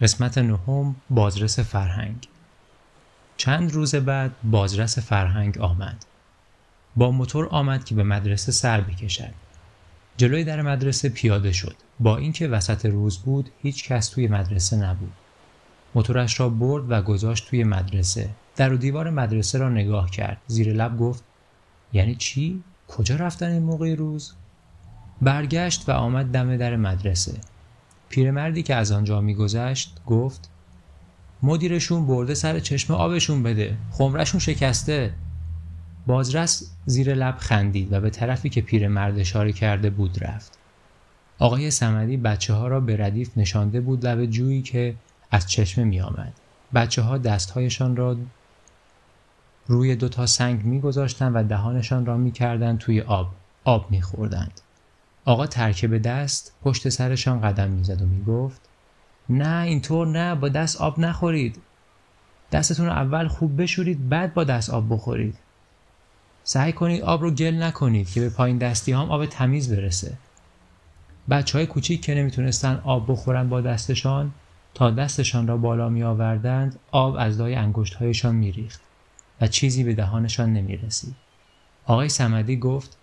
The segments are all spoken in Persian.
قسمت نهم بازرس فرهنگ. چند روز بعد بازرس فرهنگ آمد. با موتور آمد که به مدرسه سر بکشد. جلوی در مدرسه پیاده شد. با اینکه وسط روز بود هیچ کس توی مدرسه نبود. موتورش را برد و گذاشت توی مدرسه. در و دیوار مدرسه را نگاه کرد. زیر لب گفت یعنی چی؟ کجا رفتن این موقع روز؟ برگشت و آمد دم در مدرسه. پیرمردی که از آنجا میگذشت گفت مدیرشون برده سر چشم آبشون بده خمرشون شکسته بازرس زیر لب خندید و به طرفی که پیرمرد اشاره کرده بود رفت آقای سمدی بچه ها را به ردیف نشانده بود لب جویی که از چشمه می آمد. بچه ها دستهایشان را روی دوتا سنگ می گذاشتن و دهانشان را می توی آب. آب می خوردند. آقا ترکه دست پشت سرشان قدم می‌زد و می‌گفت نه اینطور نه با دست آب نخورید. دستتون رو اول خوب بشورید بعد با دست آب بخورید. سعی کنید آب رو گل نکنید که به پایین دستی هم آب تمیز برسه. بچه های کوچیک که نمی‌تونستن آب بخورن با دستشان تا دستشان را بالا می آوردند آب از لای انگشت هایشان می ریخت و چیزی به دهانشان نمی رسید. آقای سمدی گفت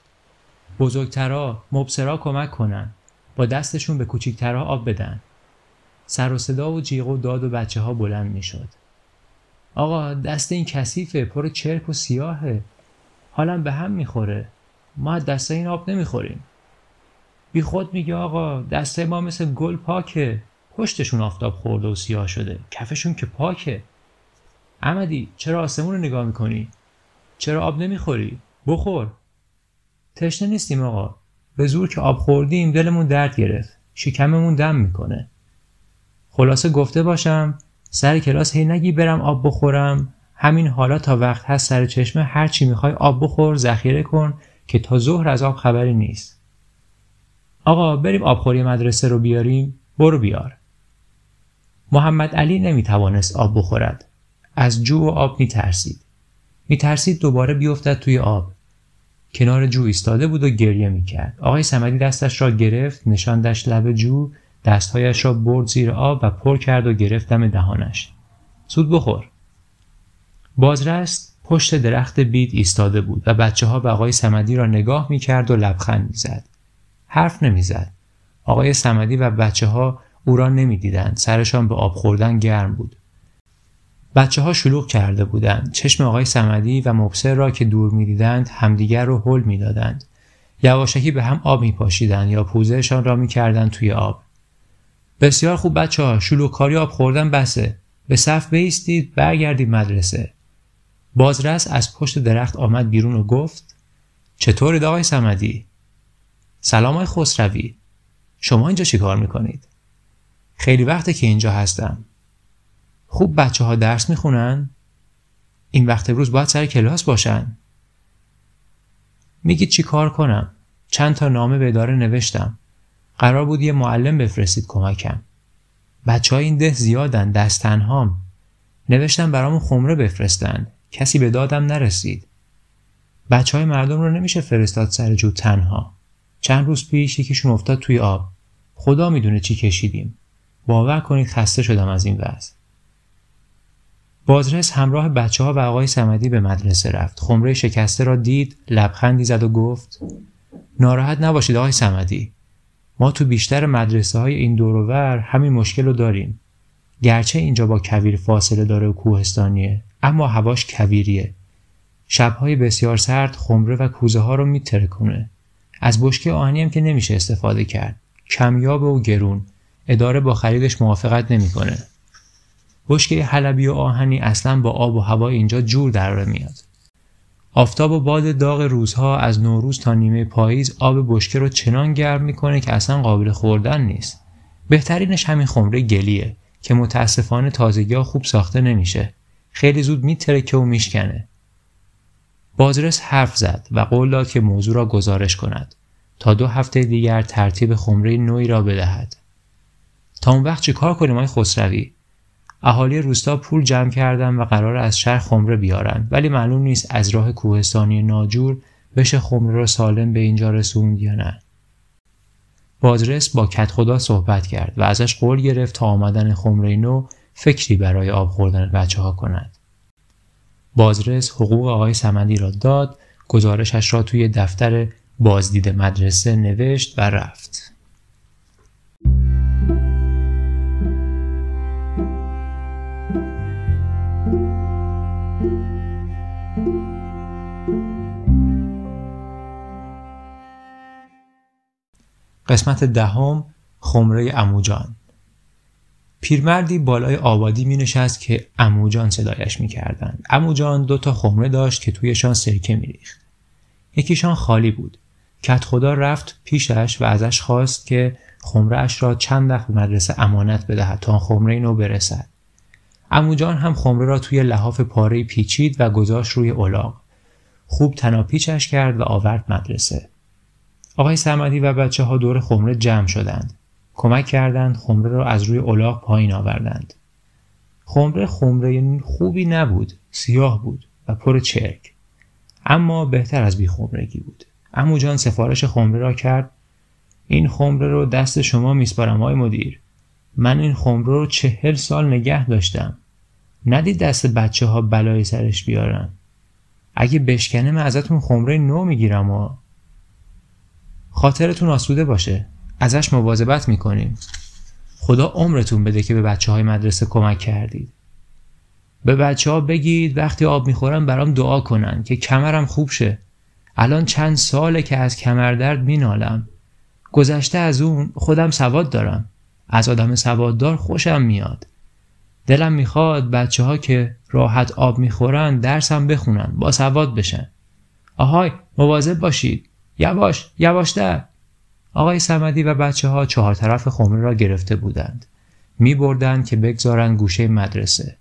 بزرگترا مبصرا کمک کنن. با دستشون به کوچیکترا آب بدن. سر و صدا و جیغ و داد و بچه ها بلند می شد. آقا دست این کثیفه پر چرک و سیاهه. حالم به هم می‌خوره. ما دست این آب نمی‌خوریم. بی خود میگه آقا دسته ما مثل گل پاکه. پشتشون آفتاب خورده و سیاه شده. کفشون که پاکه. احمدی چرا آسمون رو نگاه می‌کنی؟ چرا آب نمی‌خوری؟ بخور. تشنه نیستیم آقا. به زور که آب خوردیم دلمون درد گرفت. شکممون دم می‌کنه. خلاصه گفته باشم سر کلاس هی نگی برم آب بخورم. همین حالا تا وقت هست سر چشمه هر چی می‌خوای آب بخور ذخیره کن که تا ظهر از آب خبری نیست. آقا بریم آبخوری مدرسه رو بیاریم برو بیار. محمد علی نمی‌توانست آب بخورد. از جو و آب میترسید. میترسید دوباره بیفتد توی آب. کنار جو ایستاده بود و گریه می‌کرد. آقای سمدی دستش را گرفت نشاندش لب جو دستهایش را برد زیر آب و پر کرد و گرفت دم دهانش. سود بخور. بازرست پشت درخت بید ایستاده بود و بچه ها به آقای سمدی را نگاه می‌کرد و لبخند می‌زد. حرف نمی‌زد. آقای سمدی و بچه ها او را نمی‌دیدند. سرشان به آب خوردن گرم بود. بچه ها شلوغ کرده بودند. چشم آقای سمدی و مبصر را که دور می‌دیدند همدیگر رو حل می‌دادند. یواشکی به هم آب میپاشیدند یا پوزهشان را می‌کردند توی آب. بسیار خوب بچه ها شلوغ کاری آب خوردن بسه. به صف بیستید برگردید مدرسه. بازرس از پشت درخت آمد بیرون و گفت چطورید آقای سمدی سلام های خسروی. شما اینجا چی کار می‌کنید؟ خیلی وقته که اینجا هستم. خوب بچه ها درس می‌خونن؟ این وقت روز باید سر کلاس باشن. میگید چی کار کنم؟ چند تا نامه به اداره نوشتم. قرار بود یه معلم بفرستید کمکم. بچه های این ده زیادن دست تنهام. نوشتم برامون خمره بفرستن. کسی به دادم نرسید. بچه های مردم رو نمیشه فرستاد سر جو تنها. چند روز پیش یکیشون افتاد توی آب. خدا می‌دونه چی کشیدیم. باور کنید خسته شدم از این وضع. بازرس همراه بچه ها و آقای سمدی به مدرسه رفت. خمره شکسته را دید، لبخندی زد و گفت ناراحت نباشید آقای سمدی. ما تو بیشتر مدرسه های این دورور همین مشکل رو داریم. گرچه اینجا با کویر فاصله داره و کوهستانیه اما هواش کویریه. شبهای بسیار سرد خمره و کوزه ها رو میتره کنه. از بشکه آهنی هم که نمیشه استفاده کرد. کمیاب و گرون. اداره با خریدش موافقت نمی‌کنه. بشکه حلبی و آهنی اصلا با آب و هوا اینجا جور در میاد. آفتاب و باد داغ روزها از نوروز تا نیمه پاییز آب بشکه رو چنان گرم می‌کنه که اصلا قابل خوردن نیست. بهترینش همین خمره گلیه که متاسفانه تازگی ها خوب ساخته نمیشه. خیلی زود میترکه و میشکنه. بازرس حرف زد و قول داد که موضوع را گزارش کند تا دو هفته دیگر ترتیب خمره نوعی را بدهد. تا اون وقت چه کار کنیم های خسروی؟ اهالی روستا پول جمع کردن و قرار از شهر خمره بیارن ولی معلوم نیست از راه کوهستانی ناجور بشه خمره را سالم به اینجا رسوند یا نه بازرس با کت خدا صحبت کرد و ازش قول گرفت تا آمدن خمره نو فکری برای آب خوردن بچه ها کند. بازرس حقوق آقای سمندی را داد گزارشش را توی دفتر بازدید مدرسه نوشت و رفت. قسمت دهم خمره اموجان پیرمردی بالای آبادی می نشست که اموجان صدایش می کردن. اموجان دو تا خمره داشت که تویشان سرکه می ریخت. یکیشان خالی بود. کت خدا رفت پیشش و ازش خواست که خمره اش را چند وقت مدرسه امانت بدهد تا خمره نو برسد. اموجان هم خمره را توی لحاف پاره پیچید و گذاشت روی الاغ. خوب تناپیچش کرد و آورد مدرسه. آقای سمدی و بچه ها دور خمره جمع شدند. کمک کردند خمره را از روی الاغ پایین آوردند. خمره خمره خوبی نبود، سیاه بود و پر چرک. اما بهتر از بی خمرگی بود. امو جان سفارش خمره را کرد این خمره رو دست شما میسپارم های مدیر. من این خمره رو چهل سال نگه داشتم. ندید دست بچه ها بلای سرش بیارم. اگه بشکنه من ازتون خمره نو می‌گیرم و خاطرتون آسوده باشه. ازش مواظبت می‌کنیم. خدا عمرتون بده که به بچه های مدرسه کمک کردید. به بچه ها بگید وقتی آب می‌خورن برام دعا کنن که کمرم خوب شه. الان چند ساله که از کمردرد مینالم. گذشته از اون خودم سواد دارم. از آدم سواددار خوشم میاد. دلم می‌خواد بچه ها که راحت آب می‌خورن درسم بخونن با سواد بشن. آهای مواظب باشید. یواش یواشتر. آقای سمدی و بچه ها چهار طرف خمره را گرفته بودند. می بردند که بگذارند گوشه مدرسه.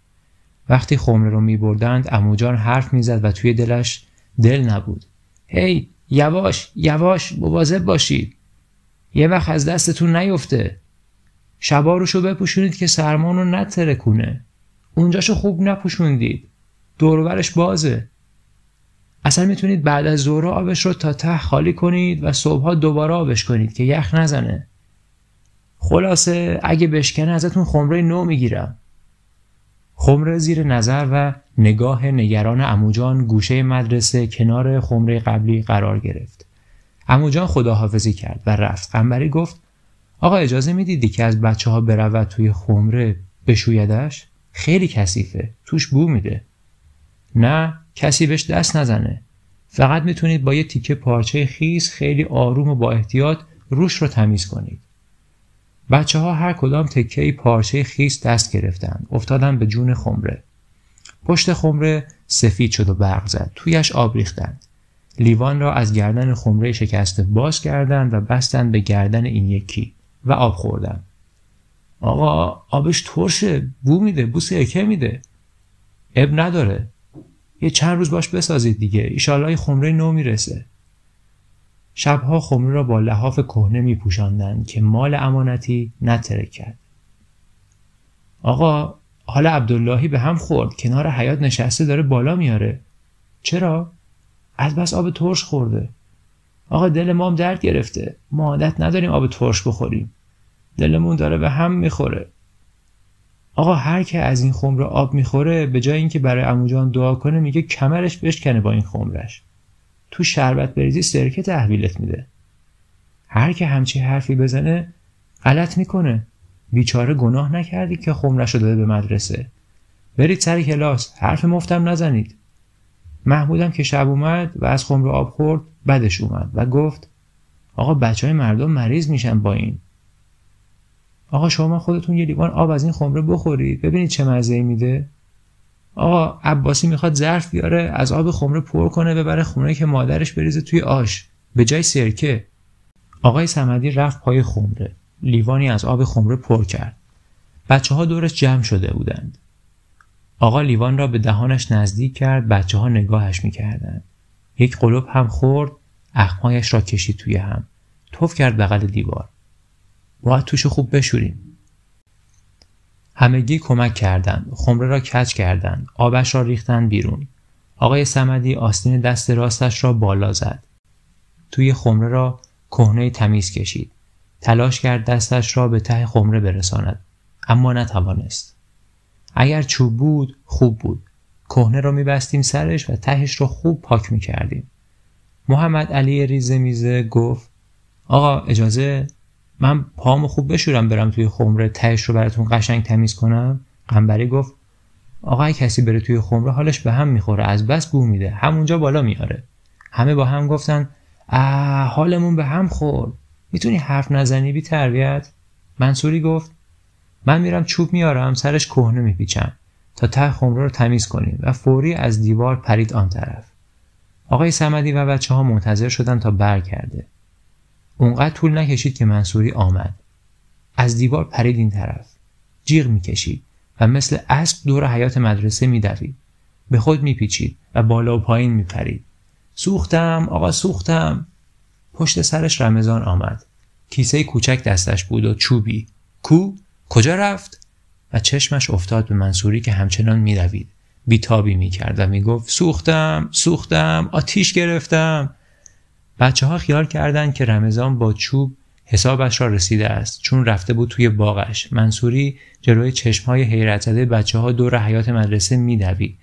وقتی خمره رو می بردند اموجان حرف می‌زد و توی دلش دل نبود. هی یواش یواش مواظب باشید. یه وقت از دستتون نیفته. شبا روشو بپوشونید که سرمان رو نتره کنه اونجاشو خوب نپوشوندید. دورورش بازه. اصلا می‌تونید بعد از ظهر آبش رو تا ته خالی کنید و صبحها دوباره آبش کنید که یخ نزنه. خلاصه اگه بشکنه ازتون خمره نو می‌گیرم خمره زیر نظر و نگاه نگران اموجان گوشه مدرسه کنار خمره قبلی قرار گرفت. اموجان خداحافظی کرد و رفت. قنبری گفت آقا اجازه می‌دیدی که از بچه ها برود توی خمره بشویدش؟ خیلی کثیفه. توش بو میده. نه کسی بهش دست نزنه. فقط می‌تونید با یه تیکه پارچه خیس خیلی آروم و با احتیاط روش رو تمیز کنید. بچه ها هر کدام تکه پارچه خیس دست گرفتن. افتادن به جون خمره. پشت خمره سفید شد و برق زد. تویش آب ریختند. لیوان را از گردن خمره شکسته باز کردند و بستند به گردن این یکی. و آب خوردن. آقا آبش ترشه بو میده بو سرکه میده. اب نداره. یه چند روز باش بسازید دیگه. ایشالله خمره نو می‌رسه. شبها خمره را با لحاف کهنه میپوشاندند که مال امانتی نترک کرد. آقا حالا عبداللهی به هم خورد. کنار حیات نشسته داره بالا میاره. چرا؟ از بس آب ترش خورده. آقا دل مام درد گرفته. ما عادت نداریم آب ترش بخوریم. دلمون داره به هم می‌خوره. آقا هر که از این خمره آب می‌خوره به جای اینکه برای عموجان دعا کنه میگه کمرش بشکنه با این خمرش. تو شربت بریزی سرکه تحویلت میده. هر که همچی حرفی بزنه غلط می‌کنه. بیچاره گناه نکردی که خمرش رو داده به مدرسه. برید سر کلاس. حرف مفتم نزنید. محمودم که شب اومد و از خمره آب خورد بدش اومد و گفت آقا بچه های مردم مریض میشن با این. آقا شما خودتون یه لیوان آب از این خمره بخورید ببینید چه مزه میده. آقا عباسی می‌خواد ظرف بیاره از آب خمره پر کنه ببره خونه که مادرش بریزه توی آش. به جای سرکه. آقای سمدی رفت پای خمره. لیوانی از آب خمره پر کرد. بچه ها دورش جمع شده بودند. آقا لیوان را به دهانش نزدیک کرد بچه ها نگاهش می‌کردند. یک قلوب هم خورد اخمایش را کشید توی هم. توف کرد بغل دیوار. باید توشو خوب بشوریم. همگی کمک کردند. خمره را کج کردند. آبش را ریختن بیرون. آقای سمدی آستین دست راستش را بالا زد. توی خمره را کهنه تمیز کشید. تلاش کرد دستش را به ته خمره برساند. اما نتوانست. اگر چوب بود خوب بود. کهنه را میبستیم سرش و تهش را خوب پاک می‌کردیم. محمد علی ریزه میزه گفت آقا اجازه من پامو خوب بشورم برم توی خمره تهش رو براتون قشنگ تمیز کنم. قنبری گفت آقا کسی بره توی خمره حالش به هم می‌خوره از بس بو میده همونجا بالا میاره همه با هم گفتن اه حالمون به هم خورد. می‌تونی حرف نزنی بی تربیت؟ منصوری گفت من میرم چوب میارم سرش کهنه میپیچم. تا ته خمره رو تمیز کنیم و فوری از دیوار پرید آن طرف. آقای سمدی و بچه ها منتظر شدن تا برگرده. اونقدر طول نکشید که منصوری آمد. از دیوار پرید این طرف. جیغ می‌کشید و مثل اسب دور حیات مدرسه میدوید. به خود میپیچید و بالا و پایین میپرید. سوختم آقا سوختم. پشت سرش رمضان آمد. کیسه کوچک دستش بود و چوبی. کو؟ کجا رفت؟ و چشمش افتاد به منصوری که همچنان میدوید بیتابی می‌کرد و می‌گفت سوختم سوختم آتیش گرفتم. بچه ها خیال کردند که رمضان با چوب حسابش را رسیده است چون رفته بود توی باغش. منصوری جلوی چشم های حیرت زده بچه ها دور حیات مدرسه میدوید.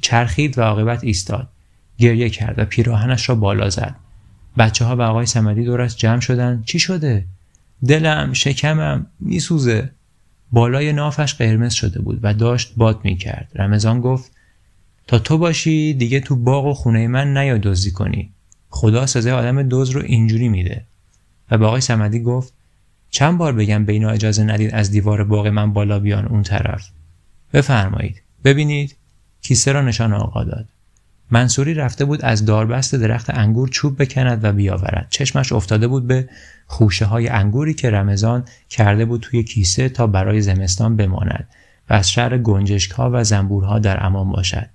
چرخید و عاقبت ایستاد. گریه کرد و پیراهنش را بالا زد. بچه ها به آقای سمدی دورش جمع شدن چی شده؟ دلم شکمم میسوزه. بالای نافش قرمز شده بود و داشت باد می‌کرد. رمضان گفت تا تو باشی دیگه تو باغ و خونه من نیا دزدی کنی. خدا سزای آدم دوز رو اینجوری میده. و به آقای سمدی گفت چند بار بگم به اجازه ندید از دیوار باغ من بالا بیان اون طرف. بفرمایید. ببینید کیسه را نشان آقا داد. منصوری رفته بود از داربست درخت انگور چوب بکند و بیاورد. چشمش افتاده بود به خوشه های انگوری که رمضان کرده بود توی کیسه تا برای زمستان بماند و از شر گنجشک ها و زنبورها در امان باشد.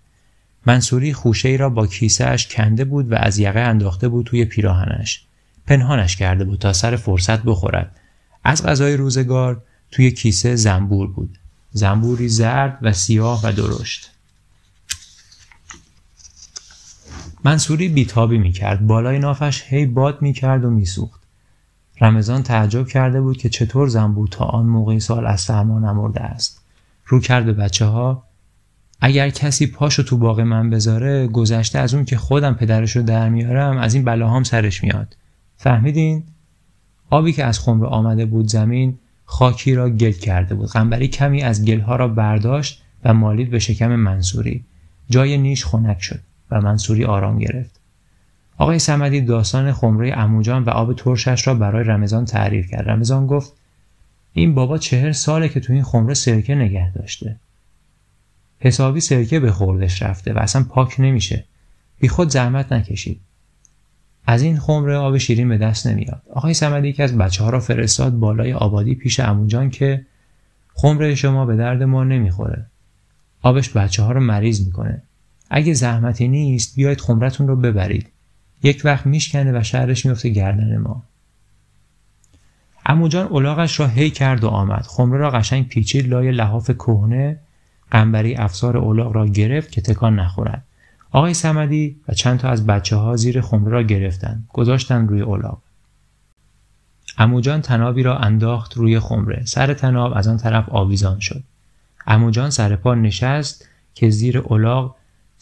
منصوری خوشه ای را با کیسه اش کنده بود و از یقه انداخته بود توی پیراهنش. پنهانش کرده بود تا سر فرصت بخورد. از غذای روزگار توی کیسه زنبور بود. زنبوری زرد و سیاه و درشت. منصوری بیتابی می‌کرد. بالای نافش هی باد می‌کرد و میسوخت. رمضان تعجب کرده بود که چطور زنبور تا آن موقع سال از سرما نمرده است. رو کرد به بچه ها اگر کسی پاشو تو باغ من بذاره گذشته از اون که خودم پدرشو در میارم از این بلاهام سرش میاد. فهمیدین؟ آبی که از خمره آمده بود زمین خاکی را گل کرده بود. قنبری کمی از گلها را برداشت و مالید به شکم منصوری. جای نیش خنک شد. و منصوری آرام گرفت. آقای سمدی داستان خمره اموجان و آب ترشش را برای رمضان تعریف کرد. رمضان گفت این بابا چهر ساله که تو این خمره سرکه نگه داشته. حسابی سرکه به خوردش رفته و اصلا پاک نمیشه. بی خود زحمت نکشید. از این خمره آب شیرین به دست نمیاد. آقای سمدی یکی از بچه ها را فرستاد بالای آبادی پیش اموجان که خمره شما به درد ما نمی‌خوره. آبش بچه ها رو مریض می‌کنه. اگه زحمتی نیست بیاید خمرتون رو ببرید. یک وقت میشکنه و شهرش میفته گردن ما. اموجان الاغش را هی کرد و آمد. خمره را قشنگ پیچید لای لحاف کهنه. قنبری افسار اولاغ را گرفت که تکان نخورد. آقای سمدی و چند تا از بچه ها زیر خمره را گرفتند. گذاشتن روی اولاغ. اموجان تنابی را انداخت روی خمره. سر تناب از آن طرف آویزان شد. اموجان سر پا نشست که زیر اولاغ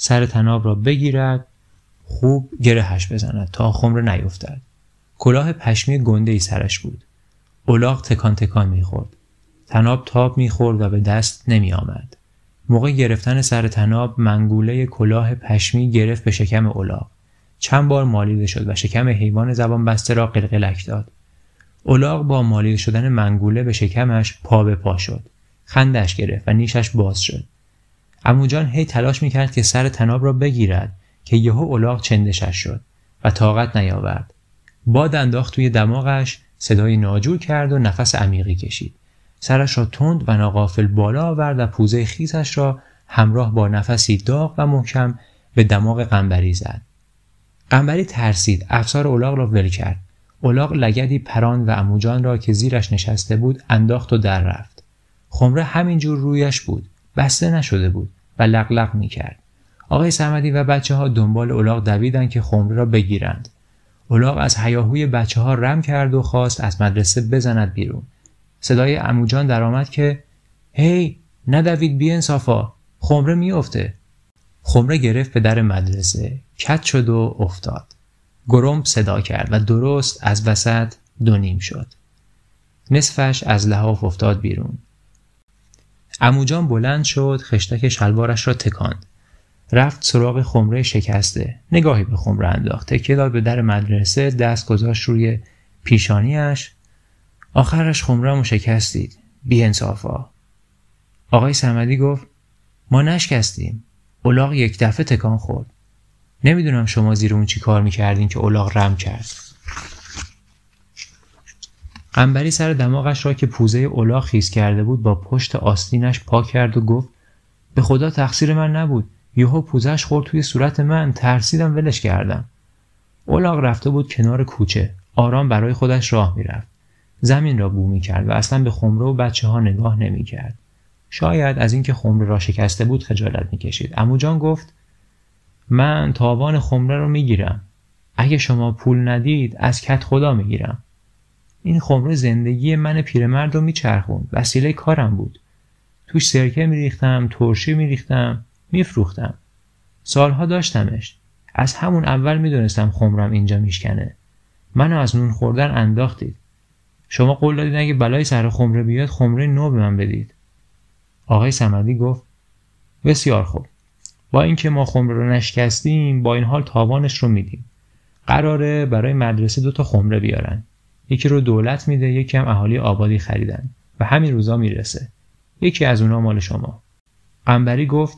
سر تناب را بگیرد خوب گرهش بزند تا خمره نیفتد. کلاه پشمی گنده ای سرش بود. اولاغ تکان تکان می‌خورد. تناب تاب می‌خورد و به دست نمی آمد. موقع گرفتن سر تناب منگوله کلاه پشمی گرفت به شکم اولاغ چند بار مالیده شد و شکم حیوان زبان بسته را قلقلک داد. اولاغ با مالیده شدن منگوله به شکمش پا به پا شد. خندش گرفت و نیشش باز شد. اموجان هی تلاش می‌کرد که سر تناب را بگیرد که یهو اولاغ چندشش شد و طاقت نیاورد. باد انداخت توی دماغش صدای ناجور کرد و نفس عمیقی کشید. سرش را تند و ناقافل بالا آورد و پوزه خیسش را همراه با نفسی داغ و محکم به دماغ قنبری زد. قنبری ترسید. افسار اولاغ را ول کرد. اولاغ لگدی پران و اموجان را که زیرش نشسته بود انداخت و در رفت. خمره همینجور رویش بود. بسته نشده بود و لقلق می کرد. آقای سمدی و بچه ها دنبال اولاغ دویدن که خمره را بگیرند. اولاغ از هیاهوی بچه ها رم کرد و خواست از مدرسه بزند بیرون. صدای اموجان درآمد که هی ندوید بی انصافا خمره میافته. خمره گرفت به در مدرسه کت شد و افتاد. گرم صدا کرد و درست از وسط دونیم شد. نصفش از لحاف افتاد بیرون. اموجان بلند شد خشتک شلوارش را تکاند. رفت سراغ خمره شکسته. نگاهی به خمره انداخت. تکیه داد به در مدرسه. دست گذاشت روی پیشانیش آخرش خمرهمو شکستید. بی انصافا آقای سمدی گفت ما نشکستیم. اولاغ یک دفعه تکان خورد. نمی‌دونم شما زیر اون چی کار می‌کردین که اولاغ رم کرد. قنبری سر دماغش را که پوزه اولاغ خیز کرده بود با پشت آستینش پا کرد و گفت به خدا تقصیر من نبود. یهو پوزش خورد توی صورت من. ترسیدم ولش کردم. اولاغ رفته بود کنار کوچه. آرام برای خودش راه می‌رفت. زمین را بو کرد و اصلا به خمره و بچه ها نگاه نمی‌کرد. شاید از اینکه خمره را شکسته بود خجالت می‌کشید. اموجان گفت من تاوان خمره رو می‌گیرم. اگه شما پول ندید از کت خدا می‌گیرم. این خمره زندگی من پیرمرد رو میچرخوند. وسیله کارم بود. توش سرکه میریختم ترشی میریختم میفروختم. سالها داشتمش. از همون اول می‌دونستم خمرم اینجا میشکنه. منو از نون خوردن انداختید. شما قول دادید اگه بلای سر خمره بیاد خمره نو به من بدید. آقای سمدی گفت بسیار خوب. با اینکه ما خمره رو نشکستیم با این حال تاوانش رو میدیم. قراره برای مدرسه دو تا خمره بیارن. یکی رو دولت میده یکی هم اهالی آبادی خریدن و همین روزا می‌رسه. یکی از اونا مال شما. قنبری گفت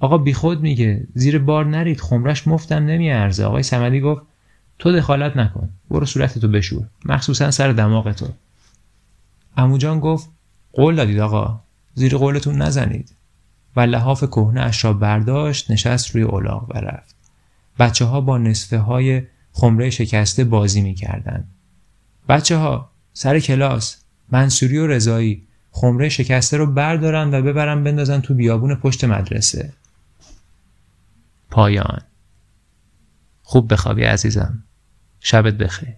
آقا بیخود میگه زیر بار نرید خمرش مفتم نمیارزه. آقای سمدی گفت تو دخالت نکن برو صورتتو بشور. مخصوصا سر دماغ تو. اموجان گفت قول دادید آقا زیر قولتون نزنید. و لحاف کهنه اش را برداشت نشست روی الاغ و رفت. بچه ها با نصفه های خمره شکسته بازی می‌کردند. بچه ها سر کلاس منصوری و رضایی خمره شکسته رو بردارن و ببرن بندازن تو بیابون پشت مدرسه. پایان. خوب بخوابی عزیزم. شبت بخیر.